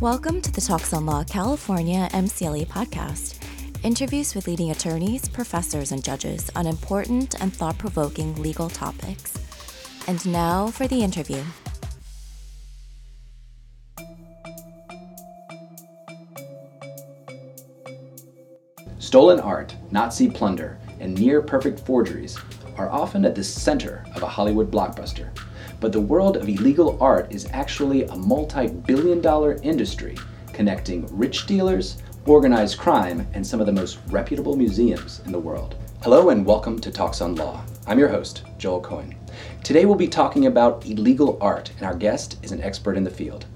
Welcome to the Talks on Law California MCLE podcast. Interviews with leading attorneys, professors, and judges on important and thought provoking legal topics. And now for the interview. Stolen art, Nazi plunder, and near perfect forgeries are often at the center of a Hollywood blockbuster. But the world of illegal art is actually a multi billion dollar industry connecting rich dealers, organized crime, and some of the most reputable museums in the world. Hello and welcome to Talks on Law. I'm your host, Joel Cohen. Today we'll be talking about illegal art, and our guest is an expert in the field.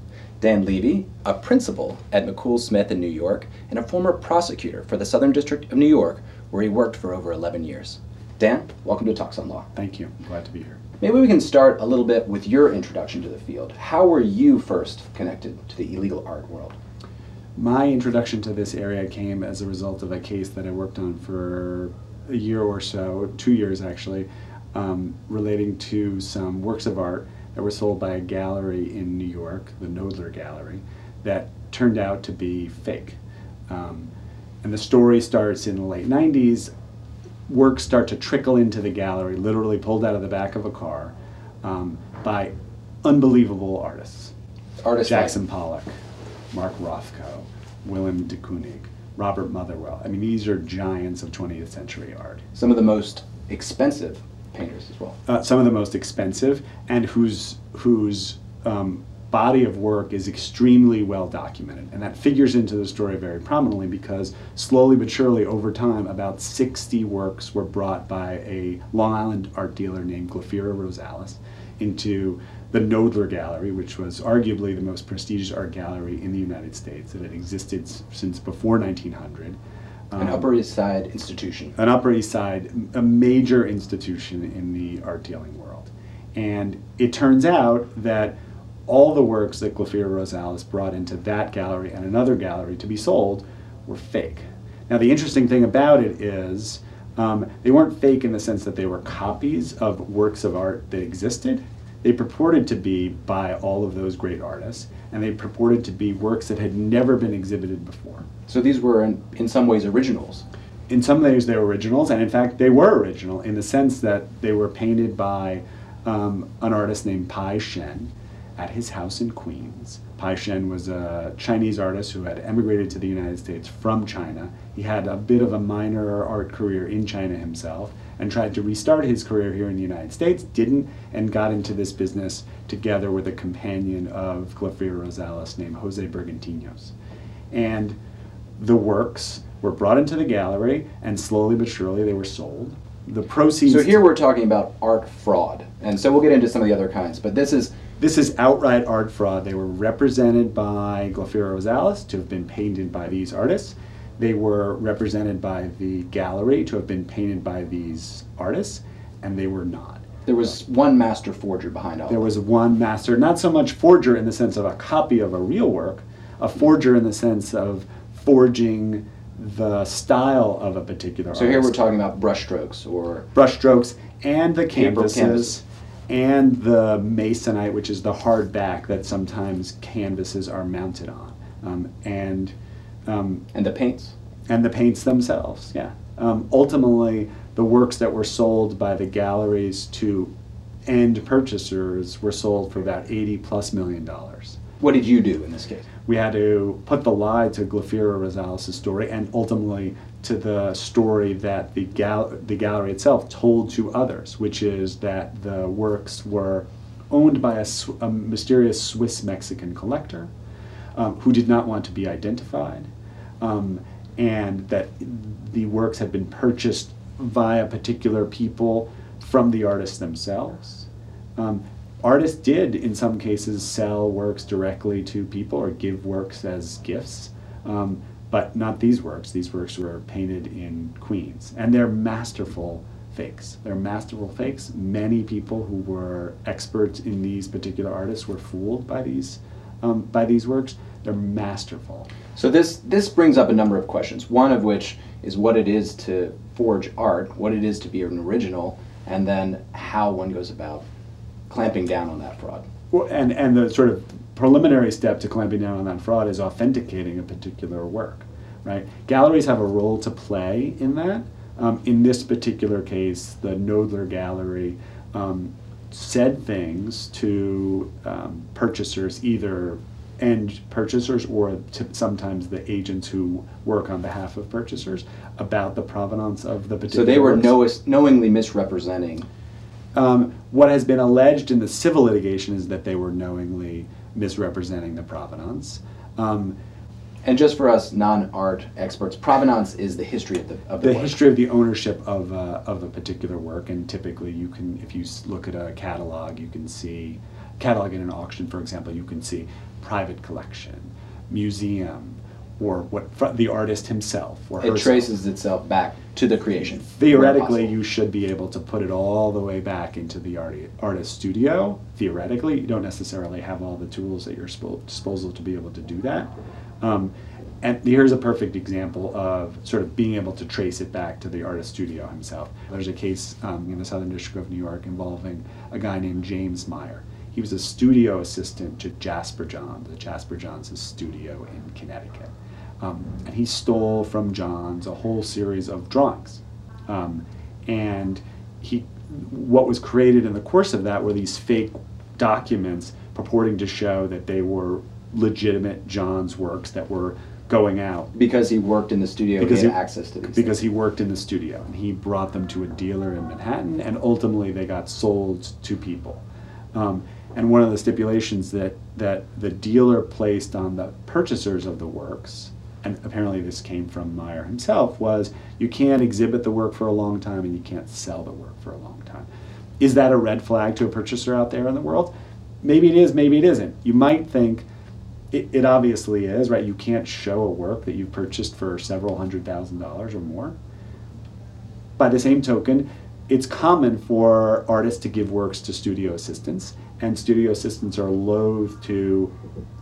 Dan Levy, a principal at McKool Smith in New York, and a former prosecutor for the Southern District of New York, where he worked for over 11 years. Dan, welcome to Talks on Law. Thank you. I'm glad to be here. Maybe we can start a little bit with your introduction to the field. How were you first connected to the illegal art world? My introduction to this area came as a result of a case that I worked on for a year or so, two years actually, um, relating to some works of art that were sold by a gallery in New York, the Knoedler Gallery, that turned out to be fake. Um, and the story starts in the late 90s works start to trickle into the gallery, literally pulled out of the back of a car, um, by unbelievable artists. Artists Jackson like- Pollock, Mark Rothko, Willem de Kooning, Robert Motherwell. I mean, these are giants of 20th century art. some of the most expensive painters as well. Uh, some of the most expensive, and whose whose um, body of work is extremely well documented, and that figures into the story very prominently because slowly but surely over time, about 60 works were brought by a Long Island art dealer named Glafira Rosales into the Knoedler Gallery, which was arguably the most prestigious art gallery in the United States. It had existed since before 1900. An Um, Upper East Side institution. an Upper East Side, a major institution in the art dealing world. And it turns out that all the works that Glafira Rosales brought into that gallery and another gallery to be sold were fake. Now, the interesting thing about it is um, they weren't fake in the sense that they were copies of works of art that existed. They purported to be by all of those great artists, and they purported to be works that had never been exhibited before. So these were, in, in some ways, originals. in some ways they're originals, and in fact they were original in the sense that they were painted by um, an artist named Pai Shen at his house in Queens. Pai Shen was a Chinese artist who had emigrated to the United States from China. He had a bit of a minor art career in China himself and tried to restart his career here in the United States, didn't, and got into this business together with a companion of Glafira Rosales named Jose Bergantinos. And the works were brought into the gallery, and slowly but surely they were sold. The proceeds. So here we're talking about art fraud. And so we'll get into some of the other kinds. But this is, This is outright art fraud. They were represented by Glafira Rosales to have been painted by these artists. They were represented by the gallery to have been painted by these artists, and they were not. there was one master forger behind all There was one master, not so much forger in the sense of a copy of a real work, a forger in the sense of forging the style of a particular. So here we're talking about brushstrokes or brushstrokes and the canvases canvas. And the masonite, which is the hard back that sometimes canvases are mounted on, um, and um, and the paints. and the paints themselves. Yeah. Um, ultimately, the works that were sold by the galleries to end purchasers were sold for about eighty plus million dollars. What did you do in this case? We had to put the lie to Glafira Rosales' story and ultimately to the story that the, gal- the gallery itself told to others, which is that the works were owned by a, Sw- a mysterious Swiss Mexican collector um, who did not want to be identified, um, and that the works had been purchased via particular people from the artists themselves. Um, artists did, in some cases, sell works directly to people or give works as gifts, um, but not these works. These works were painted in Queens, and they're masterful fakes. They're masterful fakes. Many people who were experts in these particular artists were fooled by these um, by these works. They're masterful. So this this brings up a number of questions. One of which is what it is to forge art, what it is to be an original, and then how one goes about clamping down on that fraud. Well, and and the sort of preliminary step to clamping down on that fraud is authenticating a particular work, right? Galleries have a role to play in that. Um, in this particular case, the Knoedler Gallery um, said things to um, purchasers, either end purchasers or sometimes the agents who work on behalf of purchasers, about the provenance of the particular. So they were knowingly misrepresenting. Um, what has been alleged in the civil litigation is that they were knowingly misrepresenting the provenance. Um, And just for us non-art experts, provenance is the history of the of the, the history of the ownership of, uh, of a particular work, and typically you can, if you look at a catalog, you can see, catalog in an auction, for example, you can see private collection, museum, or what fr- the artist himself or It herself. traces itself back to the creation. Theoretically, you should be able to put it all the way back into the arti- artist studio. Theoretically, you don't necessarily have all the tools at your spo- disposal to be able to do that. Um, and here's a perfect example of sort of being able to trace it back to the artist studio himself. There's a case um, in the Southern District of New York involving a guy named James Meyer. He was a studio assistant to Jasper Johns. The Jasper Johns' studio in Connecticut. Um, and he stole from Johns a whole series of drawings. Um, and he, what was created in the course of that were these fake documents purporting to show that they were legitimate Johns works that were going out because he worked in the studio, because he he, had access to these. because things. he worked in the studio and he brought them to a dealer in Manhattan and ultimately they got sold to people. Um, and one of the stipulations that that the dealer placed on the purchasers of the works, and apparently this came from Meyer himself, was you can't exhibit the work for a long time and you can't sell the work for a long time. Is that a red flag to a purchaser out there in the world? Maybe it is, maybe it isn't. You might think it, it obviously is, right? You can't show a work that you've purchased for several hundred thousand dollars or more. By the same token, it's common for artists to give works to studio assistants, and studio assistants are loath to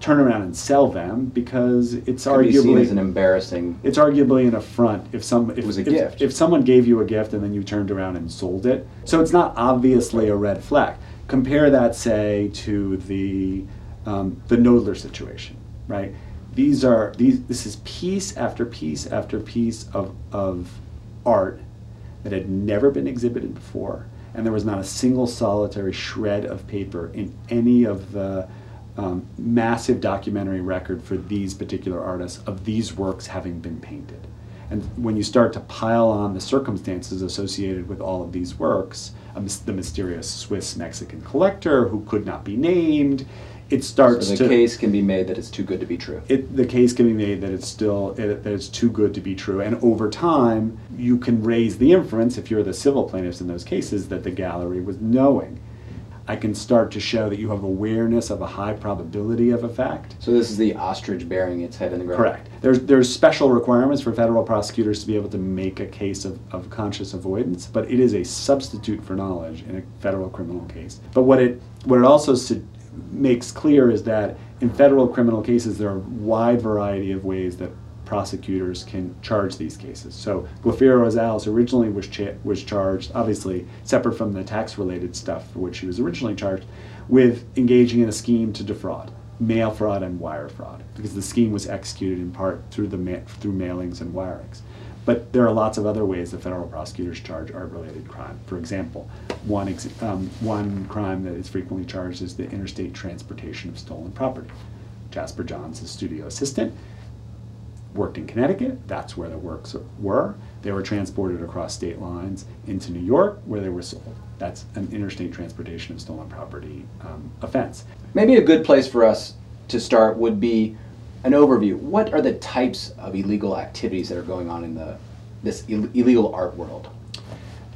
turn around and sell them because it's Could be arguably as an embarrassing. it's arguably an affront if some if, it was a if, gift. if someone gave you a gift and then you turned around and sold it. So it's not obviously a red flag. Compare that, say, to the um, the Knoedler situation, right? These are these. This is piece after piece after piece of of art that had never been exhibited before, and there was not a single solitary shred of paper in any of the um, massive documentary record for these particular artists of these works having been painted. And when you start to pile on the circumstances associated with all of these works, the mysterious Swiss Mexican collector who could not be named, it starts So the to case can be made that it's too good to be true. it, the case can be made that it's still it, that it's too good to be true, and over time you can raise the inference if you're the civil plaintiffs in those cases that the gallery was knowing. I can start to show that you have awareness of a high probability of a fact. So this is the ostrich burying its head in the ground. Correct. There's there's special requirements for federal prosecutors to be able to make a case of, of conscious avoidance, but it is a substitute for knowledge in a federal criminal case. But what it what it also su- makes clear is that in federal criminal cases there are a wide variety of ways that prosecutors can charge these cases. So Glafira Rosales originally was cha- was charged, obviously separate from the tax related stuff for which she was originally charged, with engaging in a scheme to defraud mail fraud and wire fraud because the scheme was executed in part through the ma- through mailings and wirings. But there are lots of other ways that federal prosecutors charge art-related crime. For example, one ex- um, one crime that is frequently charged is the interstate transportation of stolen property. Jasper Johns, a studio assistant, worked in Connecticut. That's where the works were. They were transported across state lines into New York, where they were sold. That's an interstate transportation of stolen property um, offense. Maybe a good place for us to start would be an overview. What are the types of illegal activities that are going on in the this Ill- illegal art world?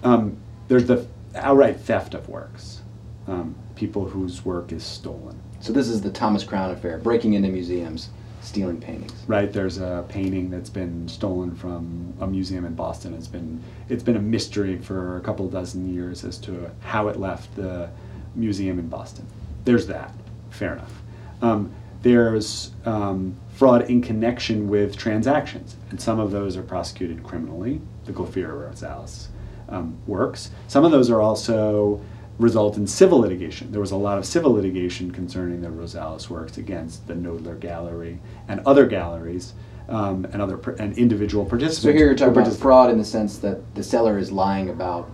Um, there's the outright theft of works, um, people whose work is stolen. So this is the Thomas Crown affair, breaking into museums, stealing paintings. Right? There's a painting that's been stolen from a museum in Boston. It's been it's been a mystery for a couple dozen years as to how it left the museum in Boston. There's that. Fair enough. Um, there's um, fraud in connection with transactions, and some of those are prosecuted criminally. The Glafira Rosales um, works. Some of those are also result in civil litigation. There was a lot of civil litigation concerning the Rosales works against the Knoedler Gallery and other galleries um, and other and individual participants. So here you're talking about fraud in the sense that the seller is lying about.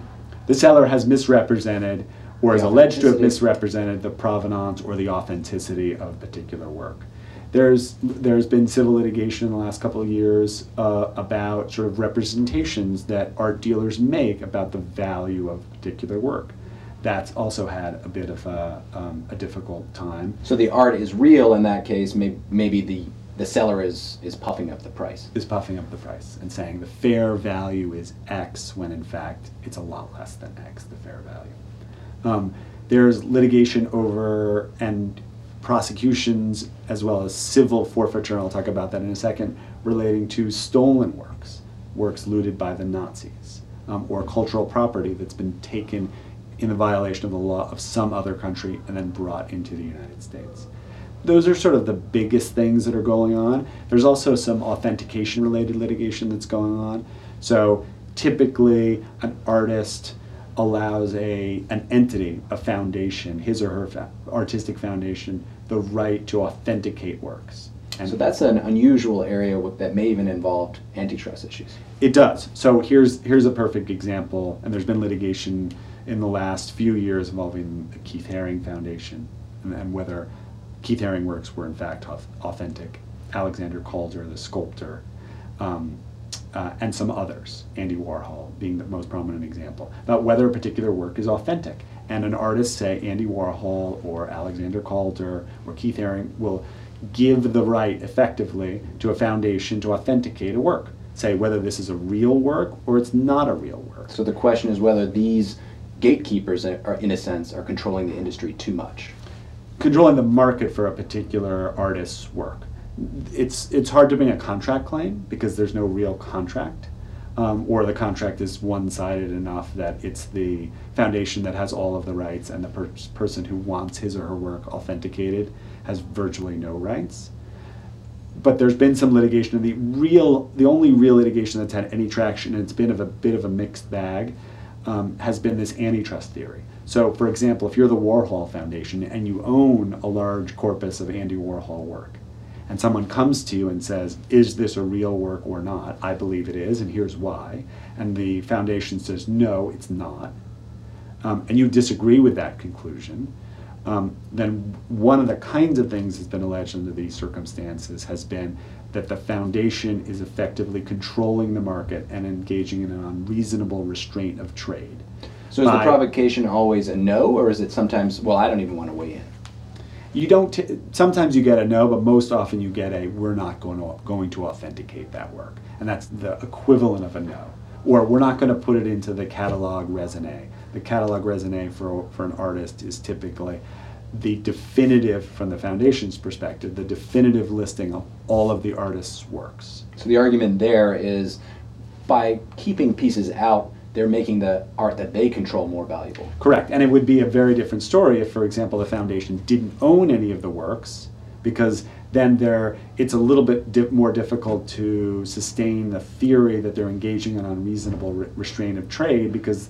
The seller has misrepresented or is alleged to have misrepresented the provenance or the authenticity of particular work. There's there's been civil litigation in the last couple of years uh, about sort of representations that art dealers make about the value of particular work. That's also had a bit of a, um, a difficult time. So the art is real in that case. Maybe, maybe the the seller is is puffing up the price. Is puffing up the price and saying the fair value is X when in fact it's a lot less than X, the fair value. Um, there's litigation over and prosecutions as well as civil forfeiture, and I'll talk about that in a second, relating to stolen works, works looted by the Nazis, um, or cultural property that's been taken in a violation of the law of some other country and then brought into the United States. Those are sort of the biggest things that are going on. There's also some authentication related litigation that's going on. So typically, an artist allows a an entity, a foundation, his or her fa- artistic foundation, the right to authenticate works. And so that's an unusual area that may even involve antitrust issues. It does. So here's here's a perfect example, and there's been litigation in the last few years involving the Keith Haring Foundation and, and whether Keith Haring works were in fact authentic. Alexander Calder, the sculptor, um, uh, and some others, Andy Warhol being the most prominent example, about whether a particular work is authentic. And an artist, say Andy Warhol or Alexander Calder or Keith Haring, will give the right effectively to a foundation to authenticate a work. Say whether this is a real work or it's not a real work. So the question is whether these gatekeepers, are, in a sense, are controlling the industry too much. Controlling the market for a particular artist's work it's it's hard to bring a contract claim because there's no real contract, um, or the contract is one-sided enough that it's the foundation that has all of the rights, and the per- person who wants his or her work authenticated has virtually no rights. But there's been some litigation, and the real, the only real litigation that's had any traction, and it's been of a bit of a mixed bag, um, has been this antitrust theory. So, for example, if you're the Warhol Foundation and you own a large corpus of Andy Warhol work, and someone comes to you and says, Is this a real work or not? I believe it is, and here's why. And the foundation says, No, it's not. Um, and you disagree with that conclusion, um, then one of the kinds of things that's been alleged under these circumstances has been that the foundation is effectively controlling the market and engaging in an unreasonable restraint of trade. So is the provocation always a no, or is it sometimes, well, I don't even want to weigh in? You don't t- sometimes you get a no but most often you get a we're not going to going to authenticate that work. And that's the equivalent of a no. Or we're not going to put it into the catalog raisonné the catalog raisonné for for an artist is typically the definitive from the foundation's perspective the definitive listing of all of the artist's works. So the argument there is by keeping pieces out they're making the art that they control more valuable. Correct. And it would be a very different story if, for example, the foundation didn't own any of the works, because then there it's a little bit di- more difficult to sustain the theory that they're engaging in unreasonable re- restraint of trade because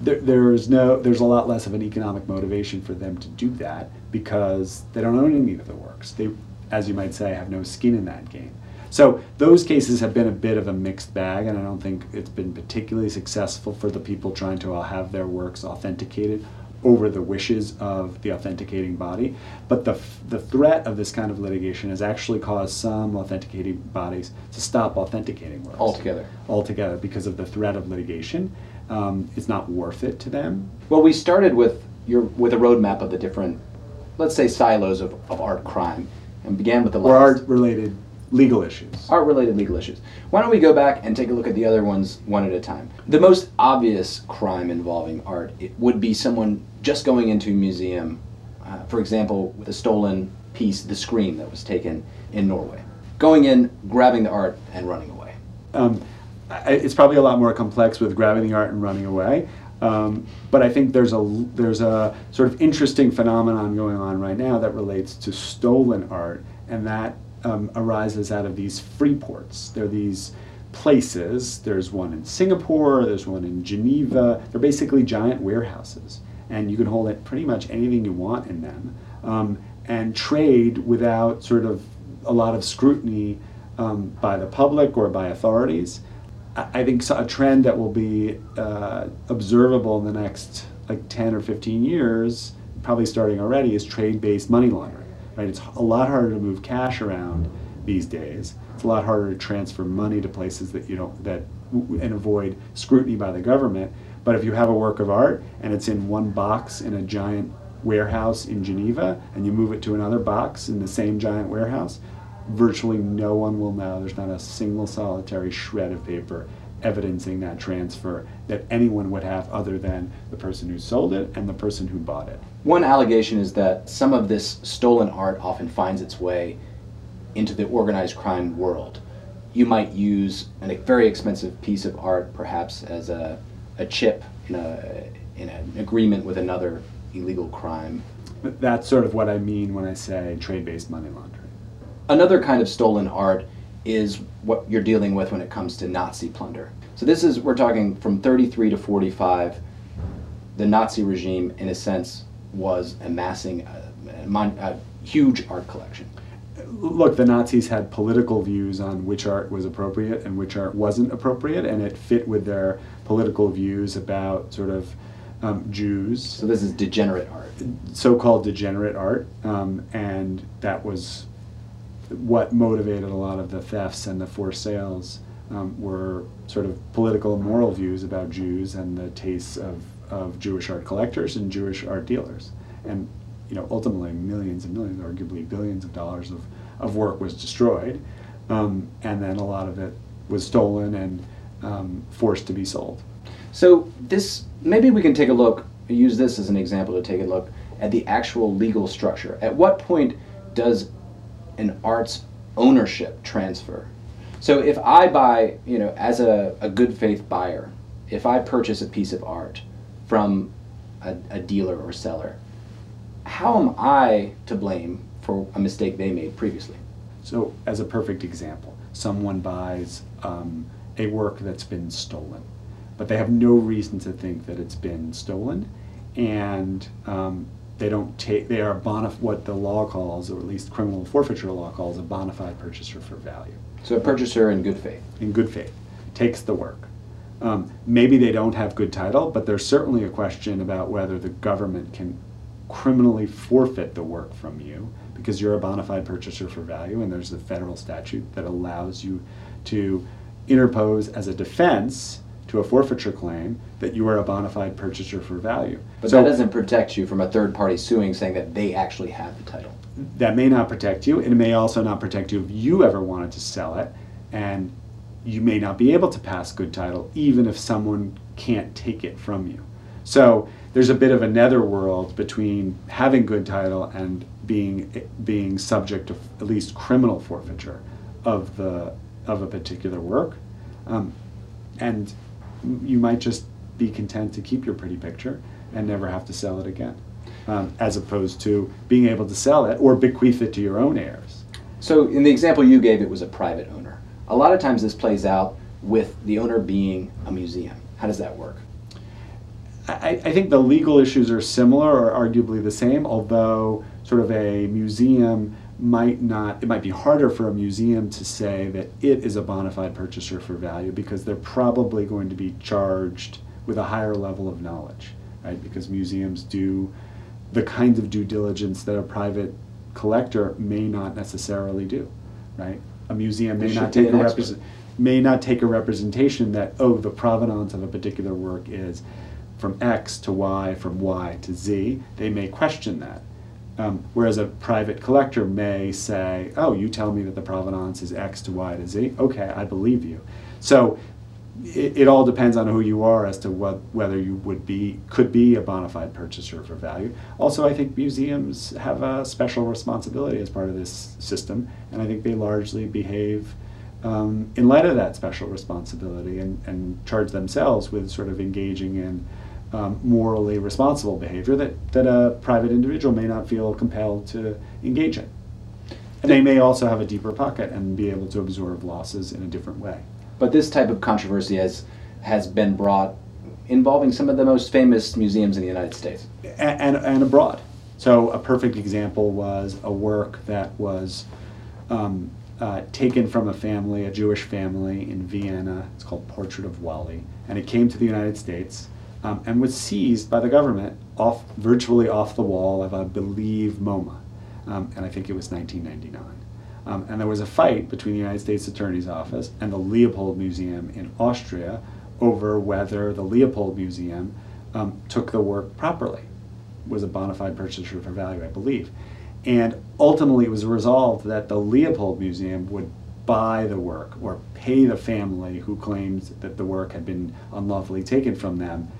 there, there's no there's a lot less of an economic motivation for them to do that because they don't own any of the works. They, as you might say, have no skin in that game. So those cases have been a bit of a mixed bag, and I don't think it's been particularly successful for the people trying to have their works authenticated over the wishes of the authenticating body. But the, the threat of this kind of litigation has actually caused some authenticating bodies to stop authenticating works altogether. Altogether, because of the threat of litigation. Um, it's not worth it to them. Well, we started with your with a roadmap of the different, let's say, silos of, of art crime, and began with the or art related legal issues. Art related legal issues. Why don't we go back and take a look at the other ones one at a time? The most obvious crime involving art would be someone just going into a museum, uh, for example, with a stolen piece, the scream that was taken in Norway. Going in, grabbing the art, and running away. Um, it's probably a lot more complex with grabbing the art and running away. Um, but I think there's a there's a sort of interesting phenomenon going on right now that relates to stolen art, and that um, arises out of these free ports. They're these places. There's one in Singapore, there's one in Geneva. They're basically giant warehouses. and you can hold it pretty much anything you want in them, um, and trade without sort of a lot of scrutiny um, by the public or by authorities. I, think a trend that will be uh, observable in the next like 10 or 15 years, probably starting already, is trade-based money laundering. Right? It's a lot harder to move cash around these days. It's a lot harder to transfer money to places that you don't that and avoid scrutiny by the government. But if you have a work of art and it's in one box in a giant warehouse in Geneva and you move it to another box in the same giant warehouse, virtually no one will know. There's not a single solitary shred of paper evidencing that transfer that anyone would have other than the person who sold it and the person who bought it. One allegation is that some of this stolen art often finds its way into the organized crime world. You might use a very expensive piece of art, perhaps as a, a chip in, a, in an agreement with another illegal crime. That's sort of what I mean when I say trade based money laundering. Another kind of stolen art is what you're dealing with when it comes to Nazi plunder. So this is, we're talking from 33 to 45, the Nazi regime, in a sense, was amassing a, a, a huge art collection look, the Nazis had political views on which art was appropriate and which art wasn't appropriate, and it fit with their political views about sort of um, Jews. So this is degenerate art. So-called degenerate art, um, and that was what motivated a lot of the thefts and the forced sales. Um, were sort of political and moral views about Jews and the tastes of, of Jewish art collectors and Jewish art dealers. And you know, ultimately millions and millions, arguably billions of dollars of, of work was destroyed, um, and then a lot of it was stolen and um, forced to be sold. So this maybe we can take a look, use this as an example to take a look at the actual legal structure. At what point does an art's ownership transfer? So if I buy, you know, as a, a good faith buyer, if I purchase a piece of art from a, a dealer or seller, how am I to blame for a mistake they made previously? So, as a perfect example, someone buys um, a work that's been stolen, but they have no reason to think that it's been stolen, and um, they don't take. They are bonaf- what the law calls, or at least criminal forfeiture law calls, a bona fide purchaser for value. So, a purchaser in good faith. In good faith, takes the work. Um, maybe they don't have good title, but there's certainly a question about whether the government can criminally forfeit the work from you because you're a bona fide purchaser for value, and there's a federal statute that allows you to interpose as a defense to a forfeiture claim that you are a bona fide purchaser for value. But so, that doesn't protect you from a third party suing saying that they actually have the title. That may not protect you, and it may also not protect you if you ever wanted to sell it, and you may not be able to pass good title even if someone can't take it from you. So there's a bit of a netherworld between having good title and being being subject to at least criminal forfeiture of the of a particular work, um, and you might just be content to keep your pretty picture and never have to sell it again, um, as opposed to being able to sell it or bequeath it to your own heirs. So, in the example you gave, it was a private owner. A lot of times, this plays out with the owner being a museum. How does that work? I, I, think the legal issues are similar or arguably the same, although sort of a museum might not, it might be harder for a museum to say that it is a bona fide purchaser for value because they're probably going to be charged with a higher level of knowledge, right? Because museums do the kinds of due diligence that a private collector may not necessarily do, right? A museum may not take a represent, may not take a representation that oh the provenance of a particular work is from X to Y, from Y to Z, they may question that. Um, whereas a private collector may say, oh, you tell me that the provenance is X to Y to Z. Okay, I believe you. So it, it all depends on who you are as to what, whether you would be, could be a bona fide purchaser for value. Also, I think museums have a special responsibility as part of this system, and I think they largely behave um, in light of that special responsibility and, and charge themselves with sort of engaging in um, morally responsible behavior that, that a private individual may not feel compelled to engage in. And they may also have a deeper pocket and be able to absorb losses in a different way. But this type of controversy has, has been brought involving some of the most famous museums in the United States. and, and abroad. So a perfect example was a work that was um, uh, taken from a family, a Jewish family in Vienna. It's called Portrait of Wally, and it came to the United States um, and was seized by the government off virtually off the wall of, I believe, MoMA, um, and I think it was 1999. Um, and there was a fight between the United States Attorney's Office and the Leopold Museum in Austria over whether the Leopold Museum um, took the work properly, was a bona fide purchaser for value, I believe. And ultimately, it was resolved that the Leopold Museum would buy the work or pay the family who claimed that the work had been unlawfully taken from them.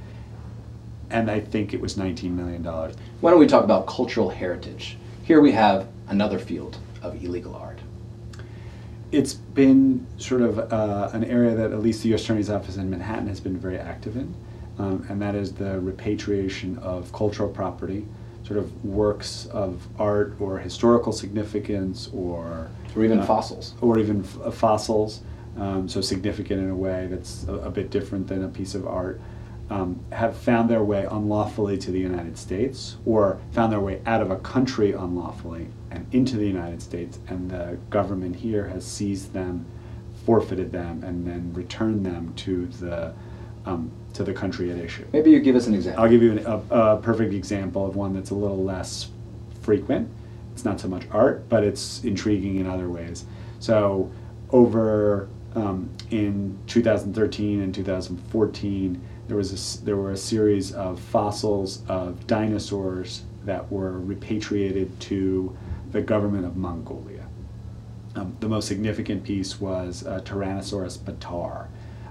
And I think it was $19 million. Why don't we talk about cultural heritage? Here we have another field of illegal art. It's been sort of uh, an area that at least the U.S. Attorney's Office in Manhattan has been very active in, um, and that is the repatriation of cultural property, sort of works of art or historical significance or Or even uh, fossils. or even f- uh, fossils, um, so significant in a way that's a, a bit different than a piece of art, um, have found their way unlawfully to the United States or found their way out of a country unlawfully and into the United States, and the government here has seized them, forfeited them, and then returned them to the um, to the country at issue. Maybe you give us an example. I'll give you an, a, a perfect example of one that's a little less frequent. It's not so much art, but it's intriguing in other ways. So, over um, in 2013 and 2014, there was a there were a series of fossils of dinosaurs that were repatriated to the government of Mongolia. Um, the most significant piece was uh, Tyrannosaurus bataar,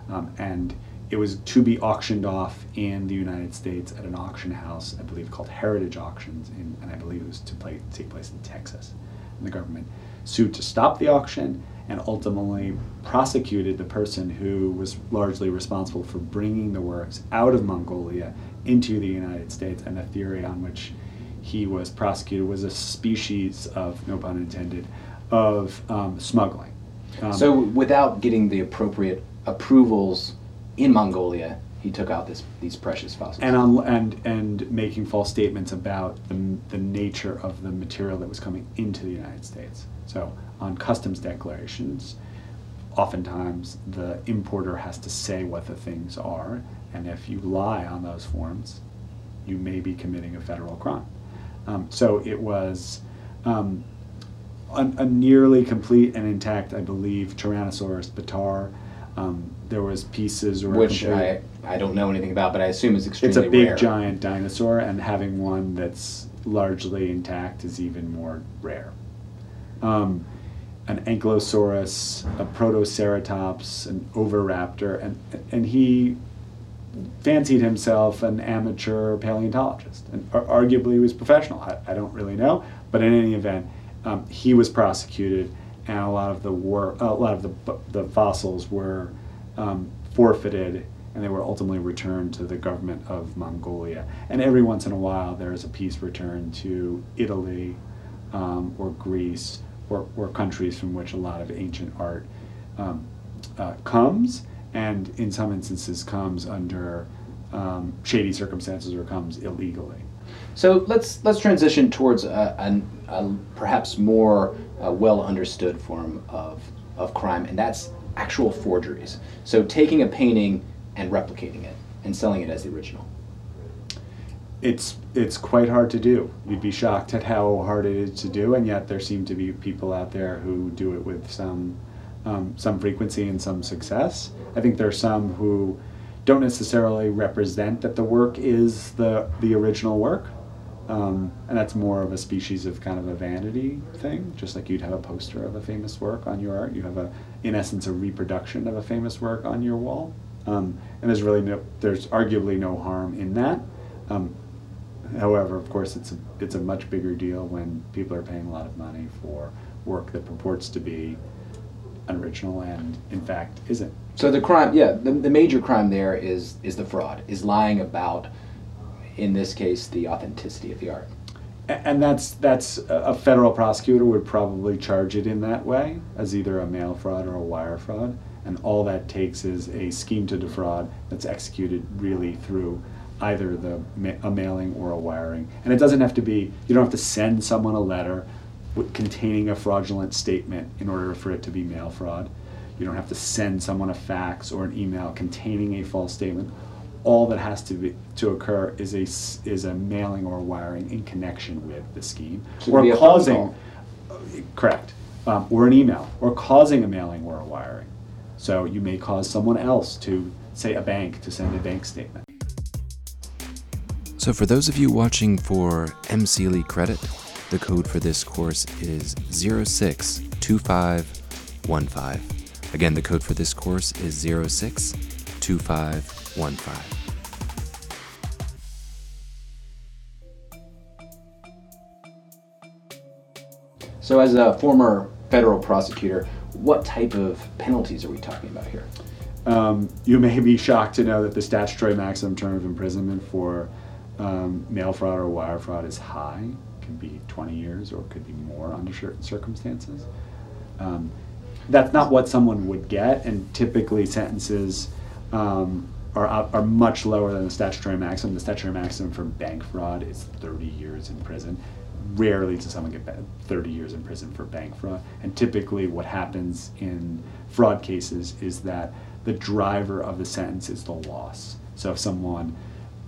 um, and it was to be auctioned off in the United States at an auction house, I believe called Heritage Auctions, in, and I believe it was to play, take place in Texas. And the government sued to stop the auction and ultimately prosecuted the person who was largely responsible for bringing the works out of Mongolia into the United States. And the theory on which he was prosecuted was a species of, no pun intended, of um, smuggling. Um, so, without getting the appropriate approvals in Mongolia, he took out this, these precious fossils. and on, and and making false statements about the, the nature of the material that was coming into the United States. So on customs declarations, oftentimes the importer has to say what the things are, and if you lie on those forms, you may be committing a federal crime. Um, so it was um, a, a nearly complete and intact, I believe, Tyrannosaurus bataar. Um, there was pieces or which complete- I, I don't know anything about, but I assume is extremely. it's a big rare. giant dinosaur, and having one that's largely intact is even more rare. Um, an ankylosaurus, a protoceratops, an oviraptor, and and he fancied himself an amateur paleontologist, and arguably he was professional. I, I don't really know, but in any event, um, he was prosecuted, and a lot of the work, a lot of the the fossils were um, forfeited, and they were ultimately returned to the government of Mongolia. And every once in a while, there is a piece returned to Italy um, or Greece or, countries from which a lot of ancient art um, uh, comes, and in some instances comes under um, shady circumstances or comes illegally. So let's let's transition towards a, an- a perhaps more uh, well understood form of of crime, and that's actual forgeries. So taking a painting and replicating it and selling it as the original. It's it's quite hard to do. You'd be shocked at how hard it is to do, and yet there seem to be people out there who do it with some um, some frequency and some success. I think there are some who don't necessarily represent that the work is the the original work, um, and that's more of a species of kind of a vanity thing. Just like you'd have a poster of a famous work on your art, you have a in essence a reproduction of a famous work on your wall, um, and there's really no there's arguably no harm in that. Um, However, of course, it's a, it's a much bigger deal when people are paying a lot of money for work that purports to be unoriginal and in fact isn't. So the crime, yeah, the, the major crime there is is the fraud, is lying about, in this case, the authenticity of the art. And that's that's a a federal prosecutor would probably charge it in that way as either a mail fraud or a wire fraud, and all that takes is a scheme to defraud that's executed really through either the ma- a mailing or a wiring. And it doesn't have to be. You don't have to send someone a letter with, containing a fraudulent statement in order for it to be mail fraud. You don't have to send someone a fax or an email containing a false statement. All that has to be to occur is a is a mailing or a wiring in connection with the scheme So it could be a phone call. correct um, or an email or causing a mailing or a wiring. So you may cause someone else to say a bank to send a bank statement. So, for those of you watching for MCLE credit, the code for this course is 062515. Again, the code for this course is 062515. So, as a former federal prosecutor, what type of penalties are we talking about here? Um, you may be shocked to know that the statutory maximum term of imprisonment for um, mail fraud or wire fraud is high. Can be 20 years or could be more under certain circumstances. Um, that's not what someone would get, and typically sentences um, are, are much lower than the statutory maximum. The statutory maximum for bank fraud is 30 years in prison. Rarely does someone get 30 years in prison for bank fraud. And typically, what happens in fraud cases is that the driver of the sentence is the loss. So if someone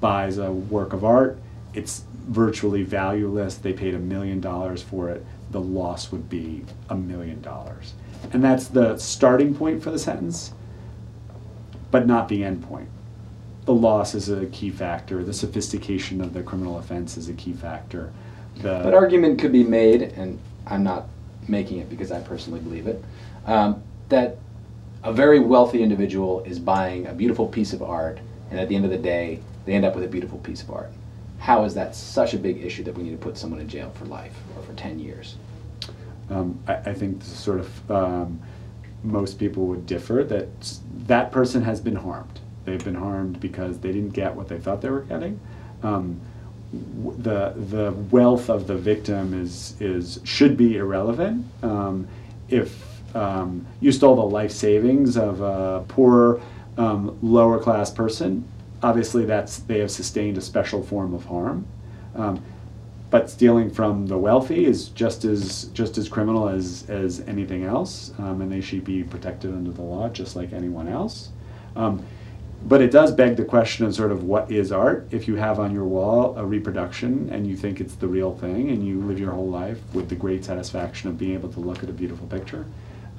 buys a work of art, it's virtually valueless. They paid a million dollars for it. The loss would be a million dollars. And that's the starting point for the sentence, but not the end point. The loss is a key factor. The sophistication of the criminal offense is a key factor. The, But argument could be made, and I'm not making it because I personally believe it, um, that a very wealthy individual is buying a beautiful piece of art, and at the end of the day, they end up with a beautiful piece of art. How is that such a big issue that we need to put someone in jail for life or for 10 years? um, I, I think this is sort of um, most people would differ that that person has been harmed. They've been harmed because they didn't get what they thought they were getting. Um, the the wealth of the victim is is should be irrelevant. Um, if um, you stole the life savings of a poor um, lower class person, obviously that's they have sustained a special form of harm. Um, but stealing from the wealthy is just as just as criminal as as anything else, um, and they should be protected under the law just like anyone else. Um, but it does beg the question of sort of what is art? If you have on your wall a reproduction and you think it's the real thing, and you live your whole life with the great satisfaction of being able to look at a beautiful picture,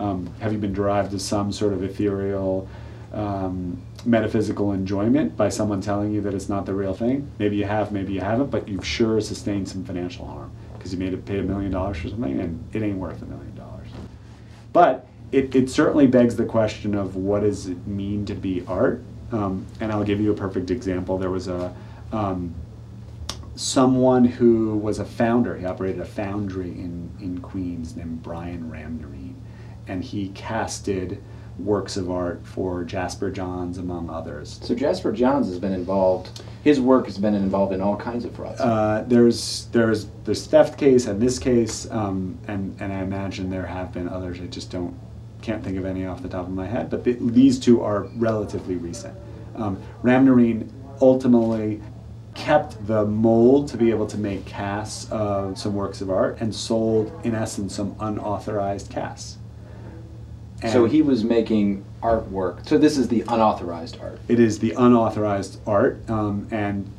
um, have you been derived to some sort of ethereal? um, metaphysical enjoyment by someone telling you that it's not the real thing. Maybe you have, maybe you haven't, but you've sure sustained some financial harm because you made it pay a million dollars for something and it ain't worth a million dollars. But it, it certainly begs the question of what does it mean to be art? Um, and I'll give you a perfect example. There was a um, someone who was a founder. He operated a foundry in, in Queens named Brian Ramnarine, and he casted works of art for Jasper Johns, among others. So Jasper Johns has been involved, his work has been involved in all kinds of frauds. Uh, there's there's this theft case and this case, um, and and I imagine there have been others. I just don't can't think of any off the top of my head. But th- these two are relatively recent. Um, Ramnarine ultimately kept the mold to be able to make casts of some works of art and sold, in essence, some unauthorized casts. So he was making artwork. So this is the unauthorized art. It is the unauthorized art, um, and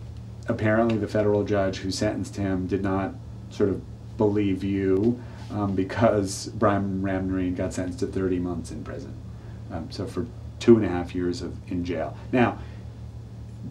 apparently the federal judge who sentenced him did not sort of believe you um, because Brian Ramnarine got sentenced to 30 months in prison. Um, so for two and a half years of in jail. Now,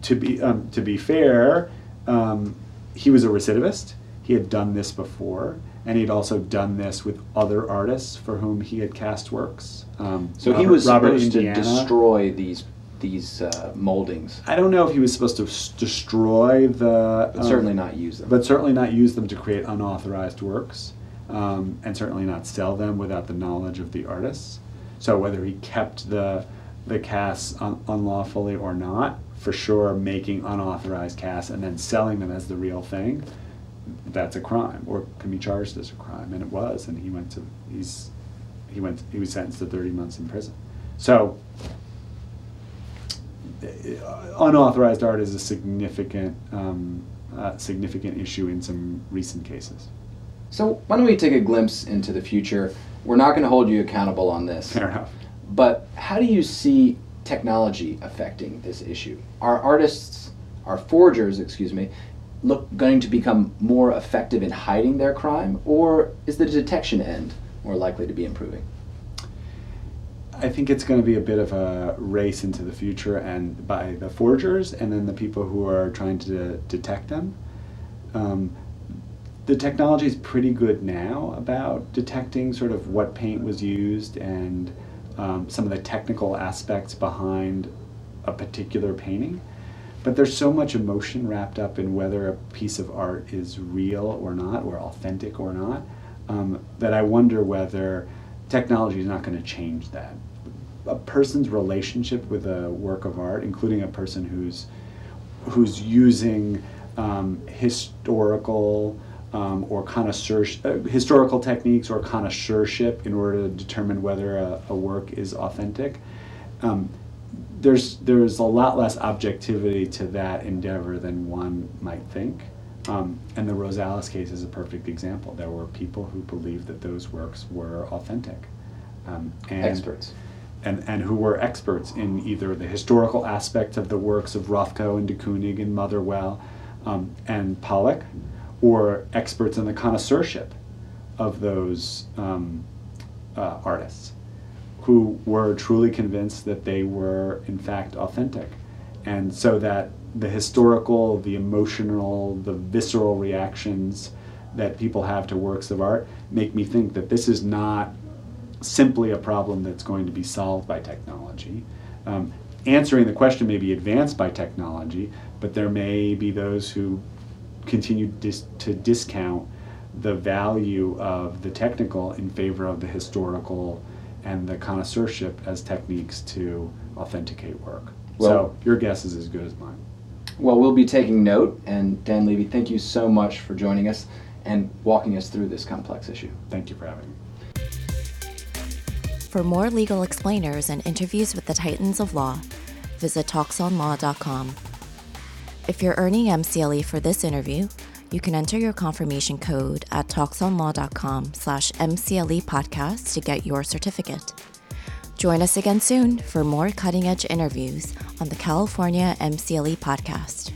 to be um, to be fair, um, he was a recidivist. He had done this before, and he'd also done this with other artists for whom he had cast works. Um, So he was Robert supposed Indiana. to destroy these these uh, moldings, I don't know if he was supposed to s- destroy the, but um, certainly not use them. but certainly not use them to create unauthorized works, um, and certainly not sell them without the knowledge of the artists. So whether he kept the the casts un- unlawfully or not, for sure, making unauthorized casts and then selling them as the real thing, that's a crime, or can be charged as a crime, and it was, and he went to he's he went he was sentenced to thirty months in prison. So unauthorized art is a significant um, uh, significant issue in some recent cases. So why don't we take a glimpse into the future? We're not going to hold you accountable on this. Fair enough. But how do you see technology affecting this issue? Are artists, are forgers, excuse me, look going to become more effective in hiding their crime, or is the detection end more likely to be improving? I think it's going to be a bit of a race into the future, and by the forgers and then the people who are trying to detect them. Um, the technology is pretty good now about detecting sort of what paint was used and um, some of the technical aspects behind a particular painting. But there's so much emotion wrapped up in whether a piece of art is real or not, or authentic or not, um, that I wonder whether technology is not going to change that. A person's relationship with a work of art, including a person who's who's using um, historical um, or connoisseur uh, historical techniques or connoisseurship in order to determine whether a, a work is authentic. Um, there's there's a lot less objectivity to that endeavor than one might think. Um, and the Rosales case is a perfect example. There were people who believed that those works were authentic. Um, and, experts. And, and who were experts in either the historical aspect of the works of Rothko and de Kooning and Motherwell um, and Pollock, or experts in the connoisseurship of those um, uh, artists who were truly convinced that they were in fact authentic. And so that the historical the emotional the visceral reactions that people have to works of art make me think that this is not simply a problem that's going to be solved by technology. Um, answering the question may be advanced by technology but there may be those who continue dis- to discount the value of the technical in favor of the historical and the connoisseurship as techniques to authenticate work. Well, so your guess is as good as mine. Well, we'll be taking note. And Dan Levy, thank you so much for joining us and walking us through this complex issue. Thank you for having me. For more legal explainers and interviews with the titans of law, visit talksonlaw.com. If you're earning MCLE for this interview, you can enter your confirmation code at talksonlaw.com slash MCLE podcast to get your certificate. Join us again soon for more cutting edge interviews on the California MCLE podcast.